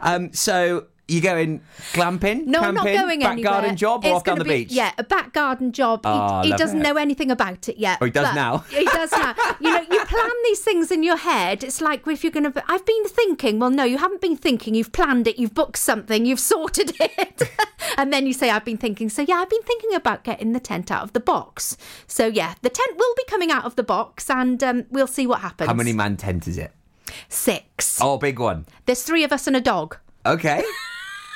Um, so you going glamping? No, I'm not camping, going back anywhere. garden job or It's off down the be- beach? Yeah, a back garden job. He- Oh, he, love doesn't it. know anything about it yet. Oh, he does now. He does now. you know, you plan these things in your head. It's like if you're going to. I've been thinking. Well, no, you haven't been thinking. You've planned it. You've booked something. You've sorted it. and then you say, I've been thinking. So, yeah, I've been thinking about getting the tent out of the box. So, yeah, the tent will be coming out of the box and um, we'll see what happens. How many man tent is it? Six. Oh, big one. There's three of us and a dog. Okay.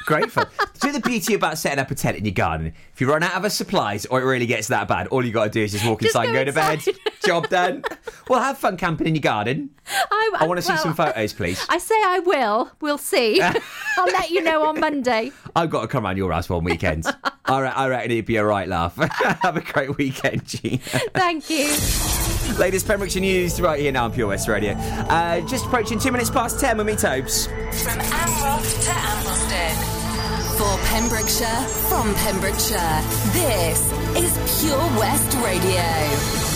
Great fun. So the beauty about setting up a tent in your garden, if you run out of a supplies or it really gets that bad, all you got to do is just walk Just inside and go go to bed. Job done. Well, have fun camping in your garden. I, I want to see some photos, please. I say I will. We'll see. I'll let you know on Monday. I've got to come around your house one weekend. I, re- I reckon it'd be a right laugh. have a great weekend, Gina. Thank you. Latest Pembrokeshire news right here now on Pure West Radio. Uh, just approaching two minutes past ten with me, Tobes. From Amroth to Ambleston. For Pembrokeshire, from Pembrokeshire, this is Pure West Radio.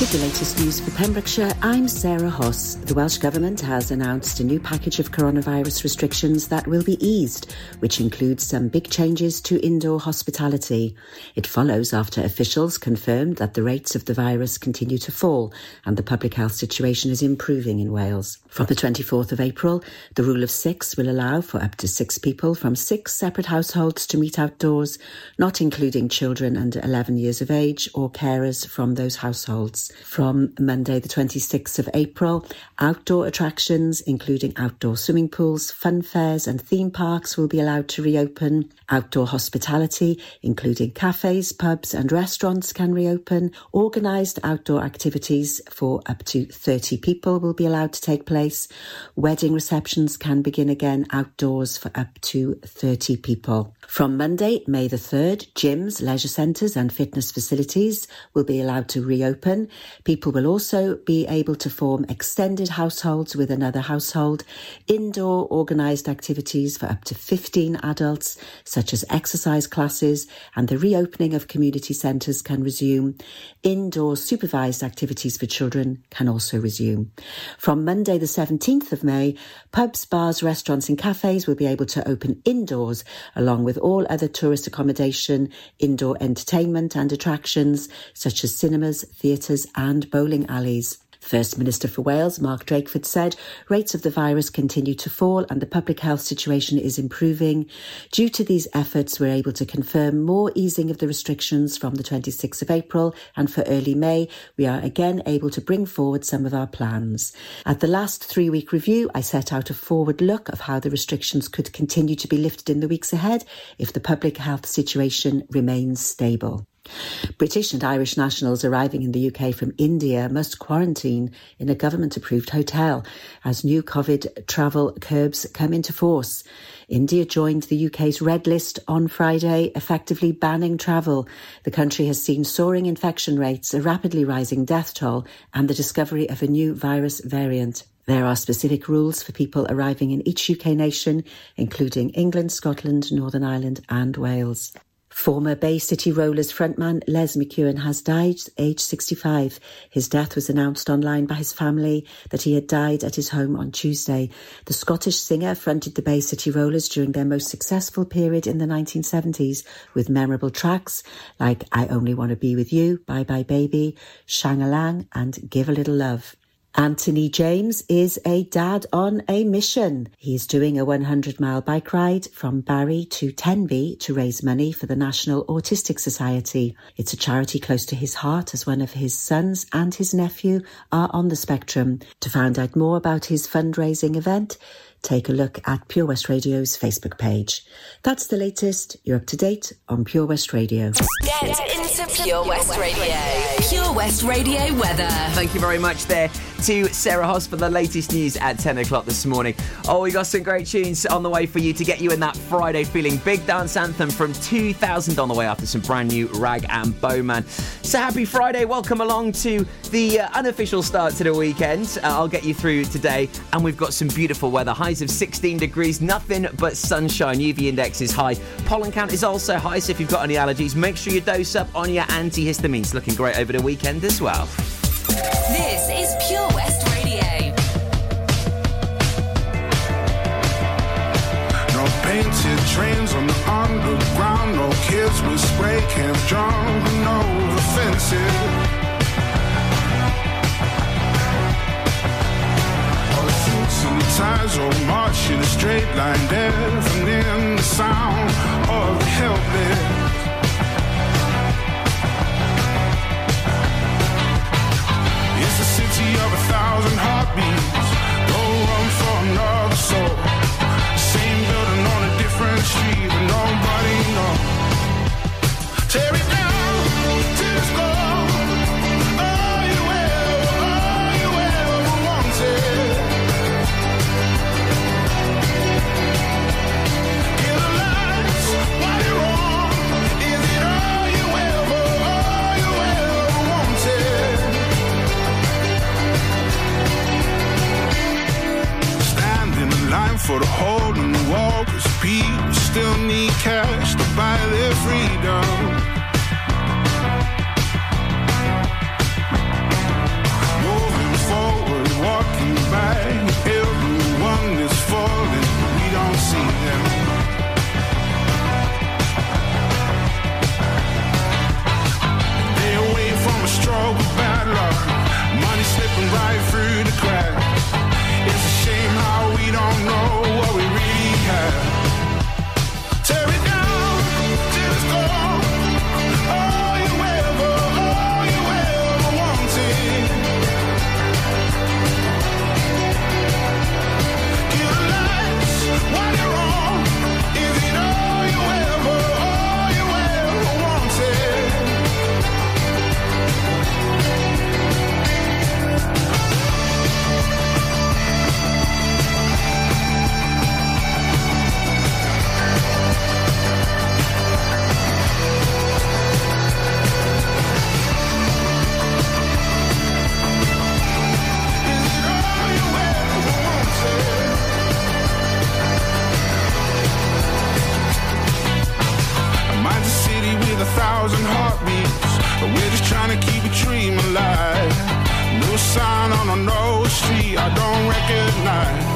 With the latest news for Pembrokeshire, I'm Sarah Hoss. The Welsh Government has announced a new package of coronavirus restrictions that will be eased, which includes some big changes to indoor hospitality. It follows after officials confirmed that the rates of the virus continue to fall and the public health situation is improving in Wales. From the 24th of April, the rule of six will allow for up to six people from six separate households to meet outdoors, not including children under 11 years of age or carers from those households. From Monday, the 26th of April, outdoor attractions, including outdoor swimming pools, fun fairs, and theme parks, will be allowed to reopen. Outdoor hospitality, including cafes, pubs, and restaurants, can reopen. Organised outdoor activities for up to 30 people will be allowed to take place. Wedding receptions can begin again outdoors for up to 30 people. From Monday, May the 3rd, gyms, leisure centres, and fitness facilities will be allowed to reopen. People will also be able to form extended households with another household, indoor organised activities for up to 15 adults, such as exercise classes, and the reopening of community centres can resume. Indoor supervised activities for children can also resume. From Monday, the 17th of May, pubs, bars, restaurants, and cafes will be able to open indoors, along with all other tourist accommodation, indoor entertainment, and attractions, such as cinemas, theatres, and bowling alleys. First Minister for Wales, Mark Drakeford, said rates of the virus continue to fall and the public health situation is improving. Due to these efforts, we're able to confirm more easing of the restrictions from the 26th of April and for early May, we are again able to bring forward some of our plans. At the last three week review, I set out a forward look of how the restrictions could continue to be lifted in the weeks ahead if the public health situation remains stable. British and Irish nationals arriving in the UK from India must quarantine in a government approved hotel as new COVID travel curbs come into force. India joined the UK's red list on Friday, effectively banning travel. The country has seen soaring infection rates, a rapidly rising death toll, and the discovery of a new virus variant. There are specific rules for people arriving in each UK nation, including England, Scotland, Northern Ireland, and Wales. Former Bay City Rollers frontman Les McKeown has died, aged 65. His death was announced online by his family that he had died at his home on Tuesday. The Scottish singer fronted the Bay City Rollers during their most successful period in the 1970s with memorable tracks like I Only Want to Be With You, Bye Bye Baby, Shang-a-Lang and Give a Little Love. Anthony James is a dad on a mission. He's doing a 100 mile bike ride from Barry to Tenby to raise money for the National Autistic Society. It's a charity close to his heart as one of his sons and his nephew are on the spectrum. To find out more about his fundraising event, take a look at Pure West Radio's Facebook page. That's the latest. You're up to date on Pure West Radio. Get into Pure West Radio. Pure West Radio weather. Thank you very much there to Sarah Hoss for the latest news at 10 o'clock this morning. Oh, we got some great tunes on the way for you to get you in that Friday feeling. Big dance anthem from 2000 on the way after some brand new Rag'n'Bone Man. So happy Friday. Welcome along to the uh, unofficial start to the weekend. Uh, I'll get you through today. And we've got some beautiful weather. Highs of 16 degrees, nothing but sunshine. UV index is high. Pollen count is also high. So if you've got any allergies, make sure you dose up on your antihistamines. Looking great over the weekend as well. This is Pure West Radio. No painted on the underground, no kids with spray cans drawn over fences. Tires march in a straight line, deafening the sound of the helpless. city of a thousand heartbeats. No room for another soul. Same building on a different street, but nobody knows. I don't recognize.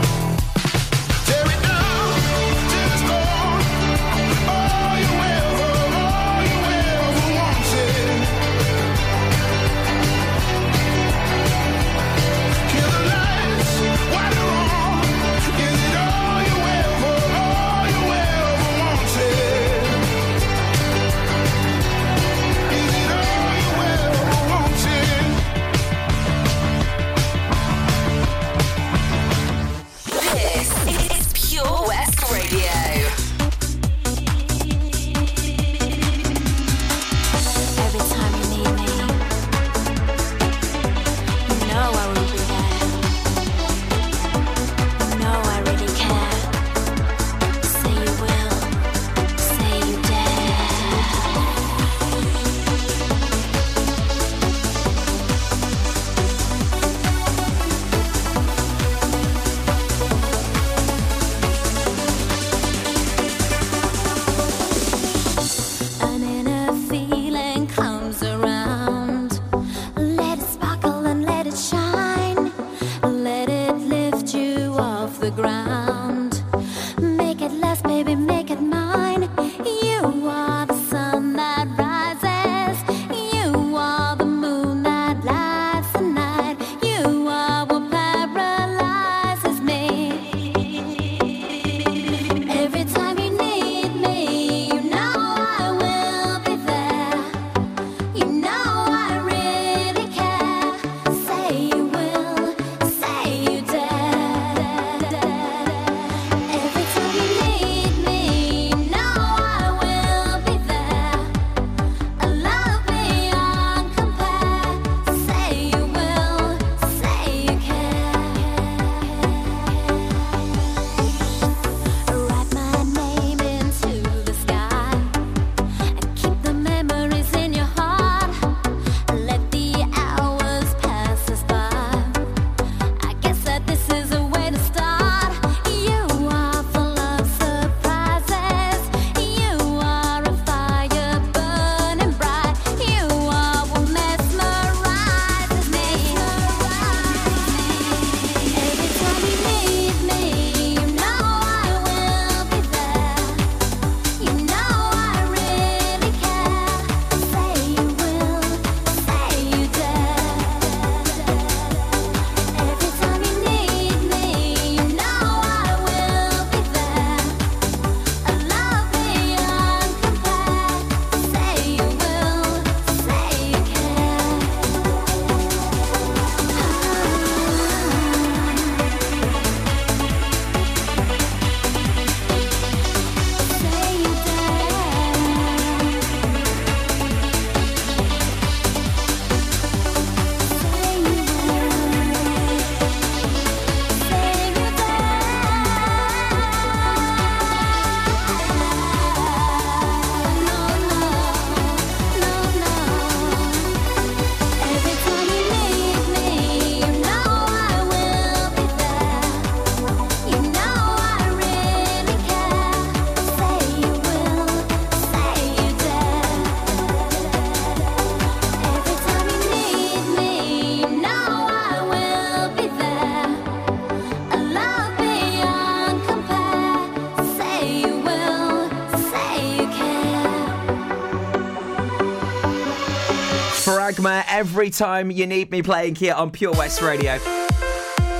Every time you need me playing here on Pure West Radio.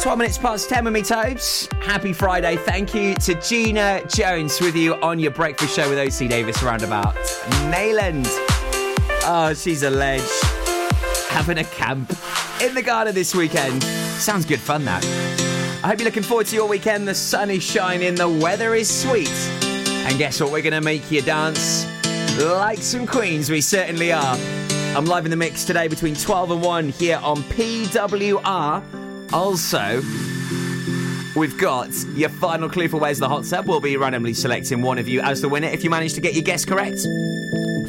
12 minutes past 10 with me, Tobes. Happy Friday. Thank you to Gina Jones with you on your breakfast show with OC Davis roundabout. Nayland. Oh, she's a ledge. Having a camp in the garden this weekend. Sounds good fun, that. I hope you're looking forward to your weekend. The sun is shining, the weather is sweet. And guess what? We're going to make you dance like some queens. We certainly are. I'm live in the mix today between 12 and 1 here on PWR. Also, we've got your final clue for Where's the Hot Tub. We'll be randomly selecting one of you as the winner if you manage to get your guess correct.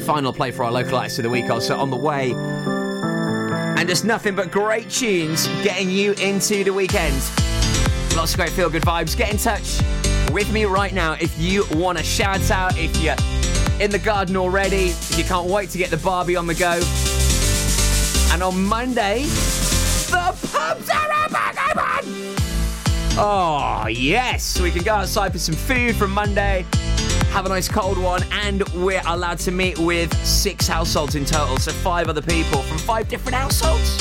Final play for our local artist of the week also on the way. And just nothing but great tunes getting you into the weekend. Lots of great feel good vibes. Get in touch with me right now if you want to shout out, if you're in the garden already, if you can't wait to get the Barbie on the go. And on Monday, the pubs are back open! Oh, yes! We can go outside for some food from Monday, have a nice cold one, and we're allowed to meet with six households in total, so five other people from five different households.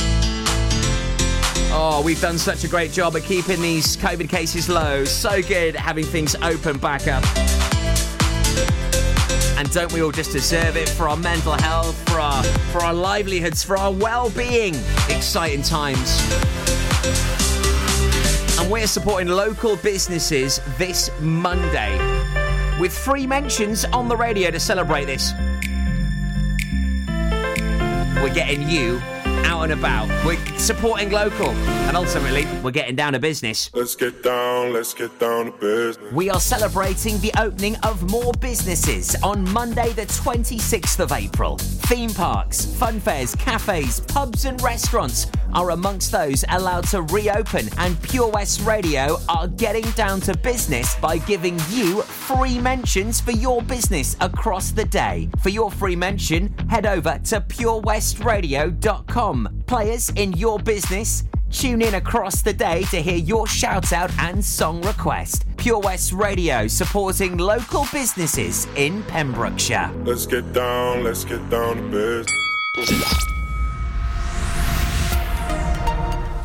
Oh, we've done such a great job at keeping these COVID cases low. So good having things open back up. And don't we all just deserve it for our mental health, for our for our livelihoods, for our well-being? Exciting times. And we're supporting local businesses this Monday with free mentions on the radio to celebrate this. We're getting you out and about. We're supporting local. And ultimately, we're getting down to business. Let's get down, let's get down to business. We are celebrating the opening of more businesses on Monday, the 26th of April. Theme parks, fun fairs, cafes, pubs, and restaurants are amongst those allowed to reopen, and Pure West Radio are getting down to business by giving you free mentions for your business across the day. For your free mention, head over to purewestradio.com. Players in your business, Tune in across the day to hear your shout out and song request. Pure West Radio supporting local businesses in Pembrokeshire. Let's get down, let's get down to business.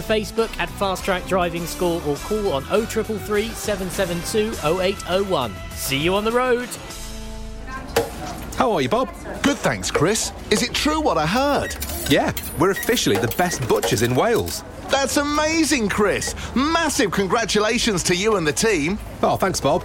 Facebook at Fast Track Driving School or call on 0333 772 0801. See you on the road. How are you, Bob? Good, thanks, Chris. Is it true what I heard? Yeah, we're officially the best butchers in Wales. That's amazing, Chris. Massive congratulations to you and the team. Oh, thanks, Bob.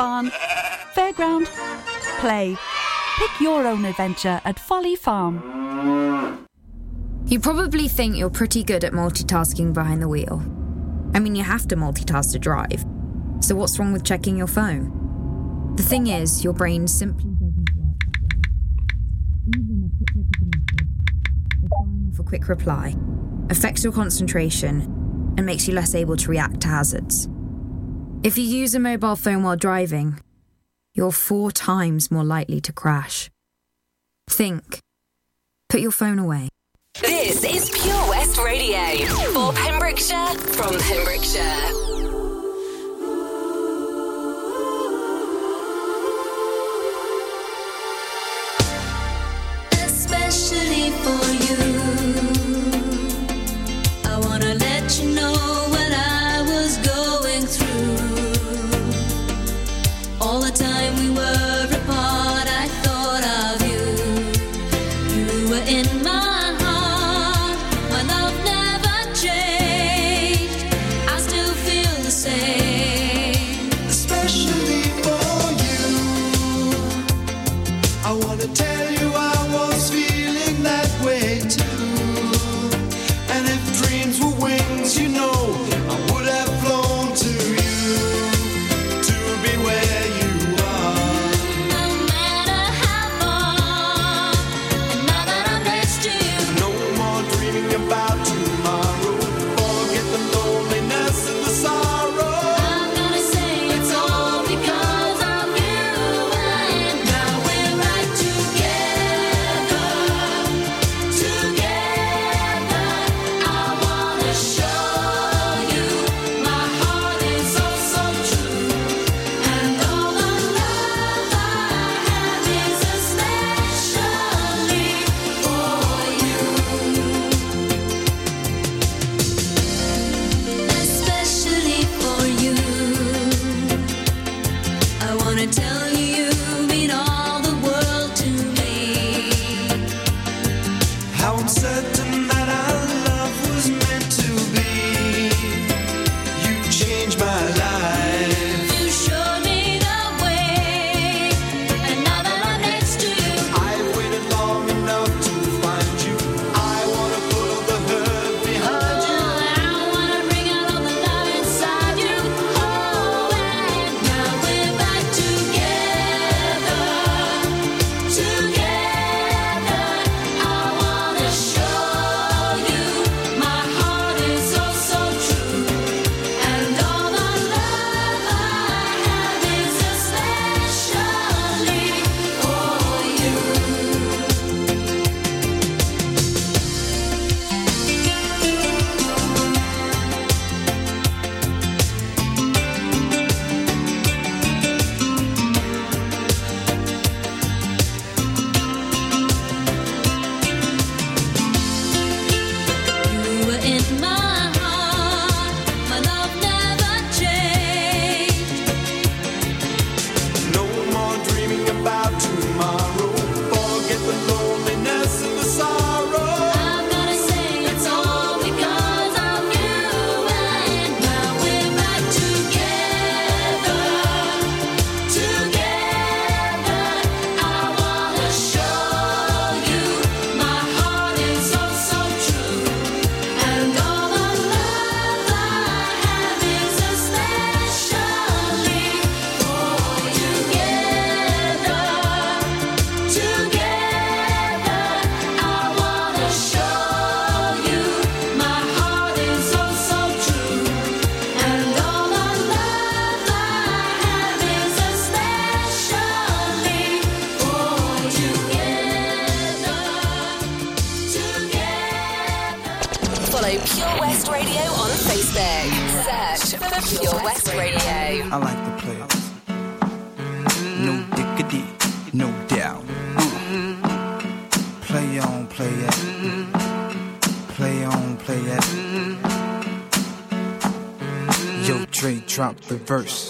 barn, fairground, play. Pick your own adventure at Folly Farm. You probably think you're pretty good at multitasking behind the wheel. I mean, you have to multitask to drive. So, what's wrong with checking your phone? The thing is, your brain simply doesn't work that way. Even quick reply, affects your concentration and makes you less able to react to hazards. If you use a mobile phone while driving, you're four times more likely to crash. Think. Put your phone away. This is Pure West Radio for Pembrokeshire from Pembrokeshire. especially for you. I like the players. No dickity, no doubt. Play on, play it. Play on, play it. Yo, trade drop the verse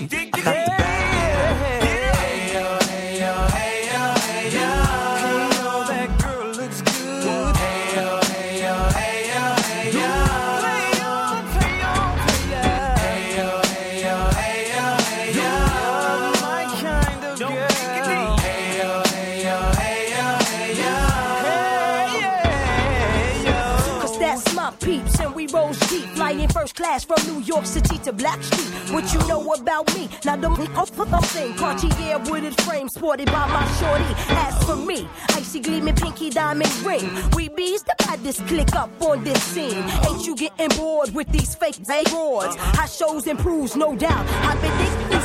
Got to bag first class from New York City to Blackstreet. What you know about me? Now don't think I'm thing, Cartier wooded frame sported by my shorty. As for me, icy gleaming pinky diamond ring. We bees the baddest click up on this scene. Ain't you getting bored with these fake broads? High shows improves, no doubt. I've been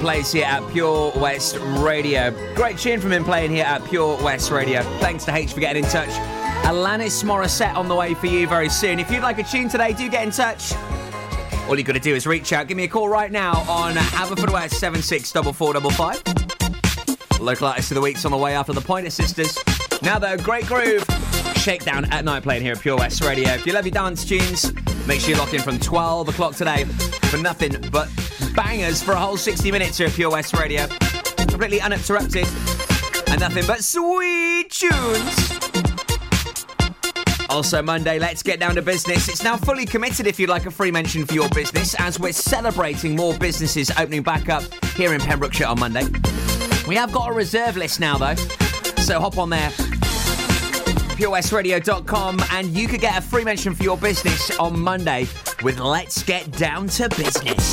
place here at Pure West Radio. Great tune from him playing here at Pure West Radio. Thanks to H for getting in touch. Alanis Morissette on the way for you very soon. If you'd like a tune today, do get in touch. All you got to do is reach out. Give me a call right now on Haverfordwest 764455. Local artist of the week's on the way after the Pointer Sisters. Now though, great groove. Shakedown at night playing here at Pure West Radio. If you love your dance tunes, make sure you lock in from 12 o'clock today for nothing but bangers for a whole 60 minutes here at Pure West Radio. Completely uninterrupted and nothing but sweet tunes. Also, Monday, let's get down to business. It's now fully committed if you'd like a free mention for your business, as we're celebrating more businesses opening back up here in Pembrokeshire on Monday. We have got a reserve list now, though, so hop on there. purewestradio.com and you could get a free mention for your business on Monday with Let's Get Down to Business.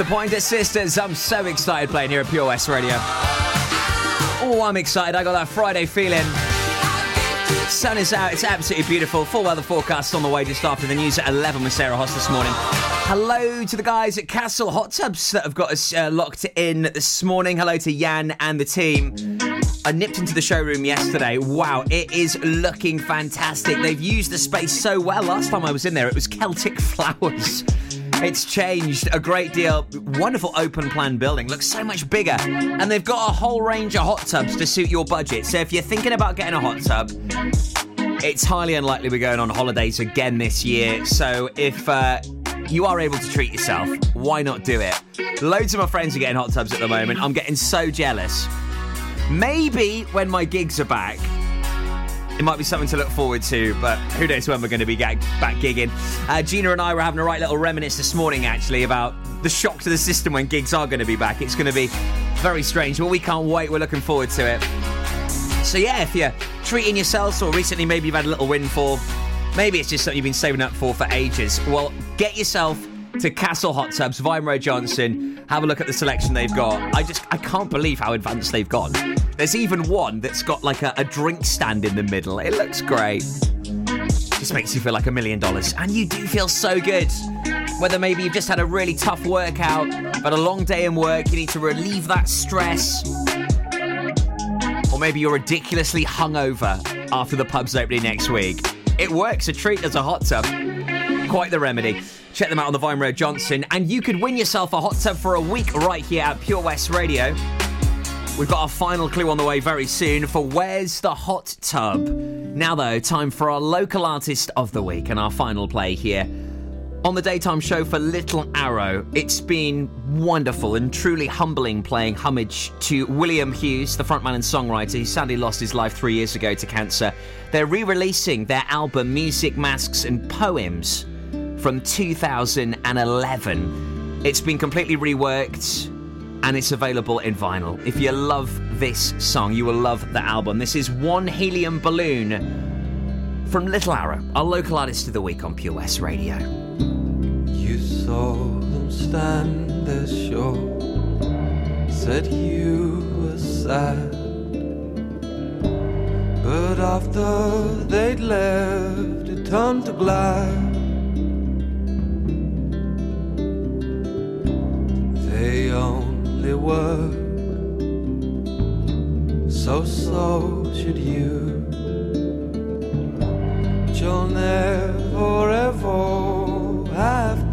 The Pointer Sisters. I'm so excited playing here at Pure West Radio. Oh, I'm excited. I got that Friday feeling. Sun is out. It's absolutely beautiful. Full weather forecast on the way just after the news at 11 with Sarah Hoss this morning. Hello to the guys at Castle Hot Tubs that have got us uh, locked in this morning. Hello to Jan and the team. I nipped into the showroom yesterday. Wow, it is looking fantastic. They've used the space so well. Last time I was in there, it was Celtic flowers. It's changed a great deal. Wonderful open plan building. Looks so much bigger. And they've got a whole range of hot tubs to suit your budget. So if you're thinking about getting a hot tub, it's highly unlikely we're going on holidays again this year. So if uh, you are able to treat yourself, why not do it? Loads of my friends are getting hot tubs at the moment. I'm getting so jealous. Maybe when my gigs are back, it might be something to look forward to, but who knows when we're going to be back gigging. Uh, Gina and I were having a right little reminisce this morning, actually, about the shock to the system when gigs are going to be back. It's going to be very strange, but we can't wait. We're looking forward to it. So, yeah, if you're treating yourselves or recently maybe you've had a little windfall, maybe it's just something you've been saving up for for ages, well, get yourself to Castle Hot Tubs, Vine Road Johnston. Have a look at the selection they've got. I just, I can't believe how advanced they've gone. There's even one that's got like a, a drink stand in the middle. It looks great. Just makes you feel like a million dollars. And you do feel so good. Whether maybe you've just had a really tough workout, but a long day in work, you need to relieve that stress. Or maybe you're ridiculously hungover after the pub's opening next week. It works a treat as a hot tub. Quite the remedy. Check them out on the Vine Road Johnston, and you could win yourself a hot tub for a week right here at Pure West Radio. We've got our final clue on the way very soon for Where's the Hot Tub? Now, though, time for our local artist of the week and our final play here. On the daytime show for Little Arrow, it's been wonderful and truly humbling playing homage to William Hughes, the frontman and songwriter who sadly lost his life three years ago to cancer. They're re releasing their album Music, Masks and Poems from 2011. It's been completely reworked and it's available in vinyl. If you love this song, you will love the album. This is One Helium Balloon from Little Arrow, our local artist of the week on Pure West Radio. You saw them stand sure, said you were sad. But after they'd left, it turned to black. Only were. So, so should you. But you'll never ever have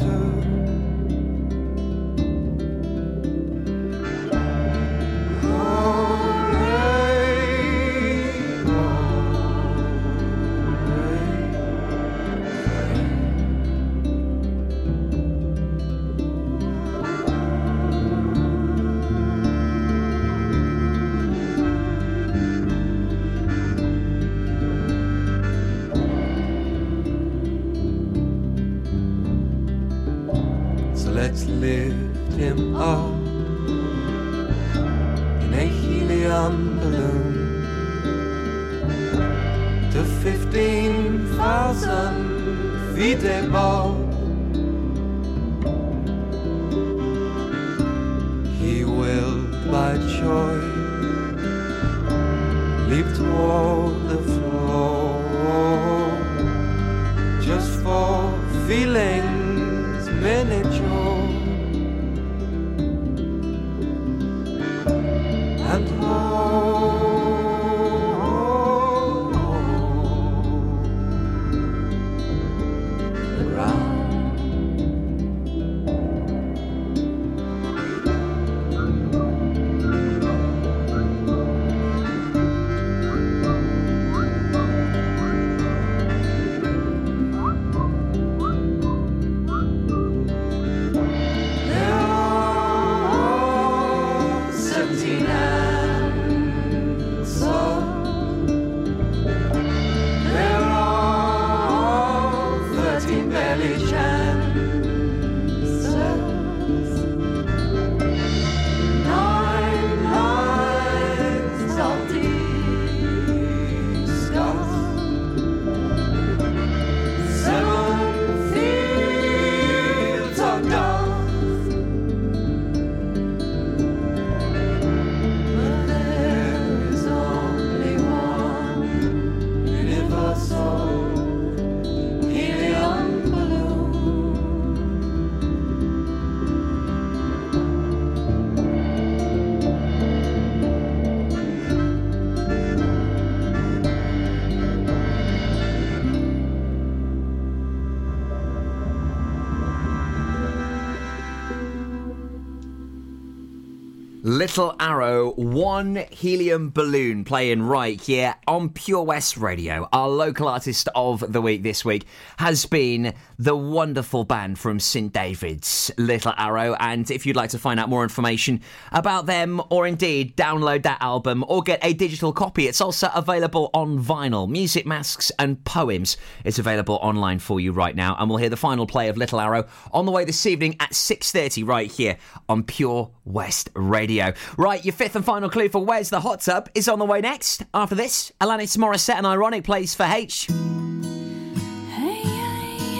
Little Arrow, one helium balloon playing right here on Pure West Radio. Our local artist of the week this week has been the wonderful band from St. David's, Little Arrow. And if you'd like to find out more information about them or indeed download that album or get a digital copy, it's also available on vinyl, music masks, and poems. It's available online for you right now. And we'll hear the final play of Little Arrow on the way this evening at 6.30 right here on Pure West Radio. Right, your fifth and final clue for Where's the Hot Tub is on the way next. After this, Alanis Morissette and Ironic plays for H.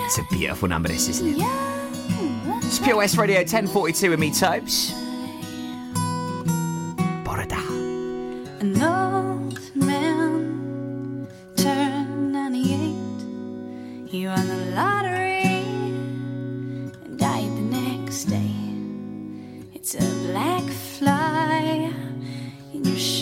It's a beautiful number, this, isn't it? It's Pure West Radio 1042 with me, Tobes. Borada. An old man turned 98. He won the lottery.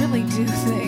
really do think.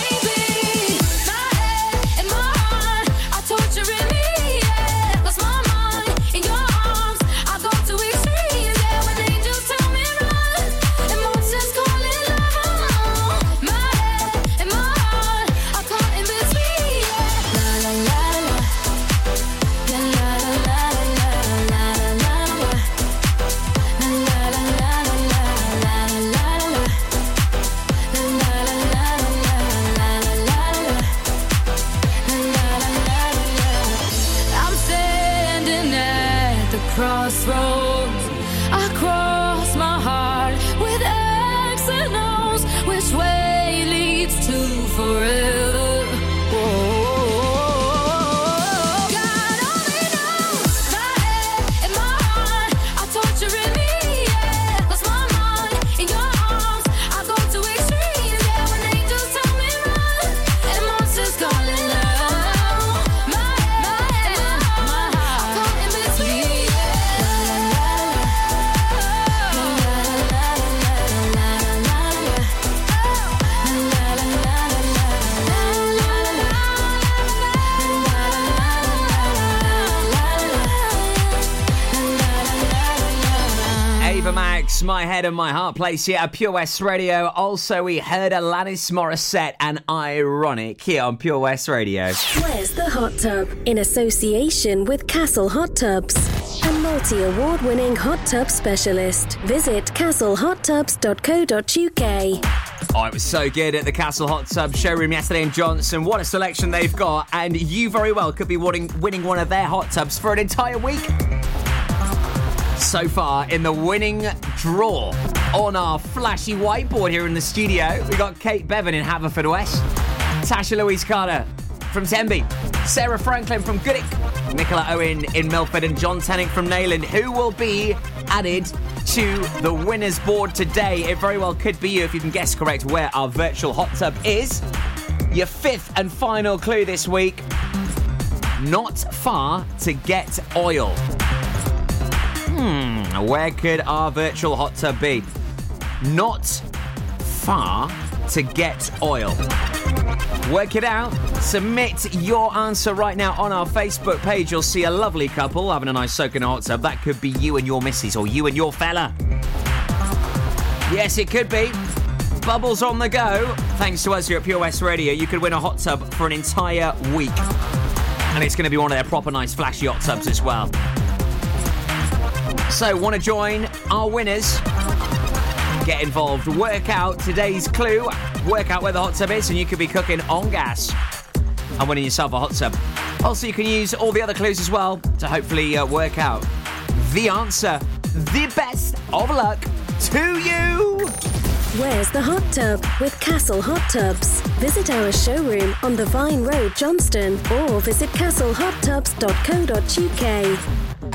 Head and My Heart place here at Pure West Radio. Also, we heard Alanis Morissette and Ironic here on Pure West Radio. Where's the hot tub? In association with Castle Hot Tubs, a multi award winning hot tub specialist. Visit castlehottubs.co.uk. Oh, it was so good at the Castle Hot Tub showroom yesterday in Johnston. What a selection they've got, and you very well could be winning, winning one of their hot tubs for an entire week. So far, in the winning draw on our flashy whiteboard here in the studio, we got Kate Bevan in Haverfordwest, Tasha Louise Carter from Tenby, Sarah Franklin from Goodwick, Nicola Owen in Milford, and John Tenick from Neyland, who will be added to the winners board today. It very well could be you if you can guess correct where our virtual hot tub is. Your fifth and final clue this week not far to get oil. Hmm, where could our virtual hot tub be? Not far to get oil. Work it out. Submit your answer right now on our Facebook page. You'll see a lovely couple having a nice soak in a hot tub. That could be you and your missus or you and your fella. Yes, it could be. Bubbles on the go. Thanks to us here at Pure West Radio, you could win a hot tub for an entire week. And it's going to be one of their proper nice flashy hot tubs as well. So, want to join our winners? Get involved. Work out today's clue. Work out where the hot tub is, and you could be cooking on gas and winning yourself a hot tub. Also, you can use all the other clues as well to hopefully uh, work out the answer. The best of luck to you. Where's the hot tub with Castle Hot Tubs? Visit our showroom on the Vine Road, Johnston, or visit castlehottubs.co.uk.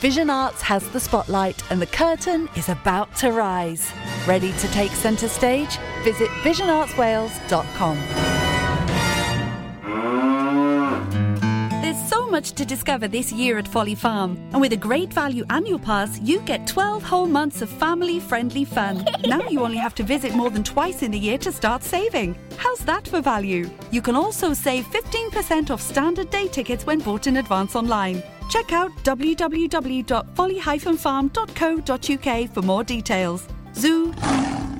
Vision Arts has the spotlight and the curtain is about to rise. Ready to take centre stage? Visit visionartswales.com. There's so much much to discover this year at Folly Farm. And with a great value annual pass, you get 12 whole months of family friendly fun. now you only have to visit more than twice in the year to start saving. How's that for value? You can also save 15% off standard day tickets when bought in advance online. Check out www.folly-farm.co.uk for more details. Zoo,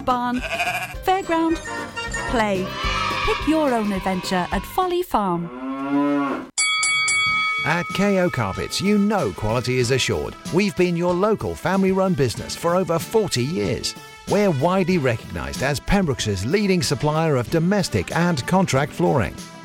barn, fairground, play. Pick your own adventure at Folly Farm. At KO Carpets, you know quality is assured. We've been your local family run business for over 40 years. We're widely recognised as Pembroke's leading supplier of domestic and contract flooring.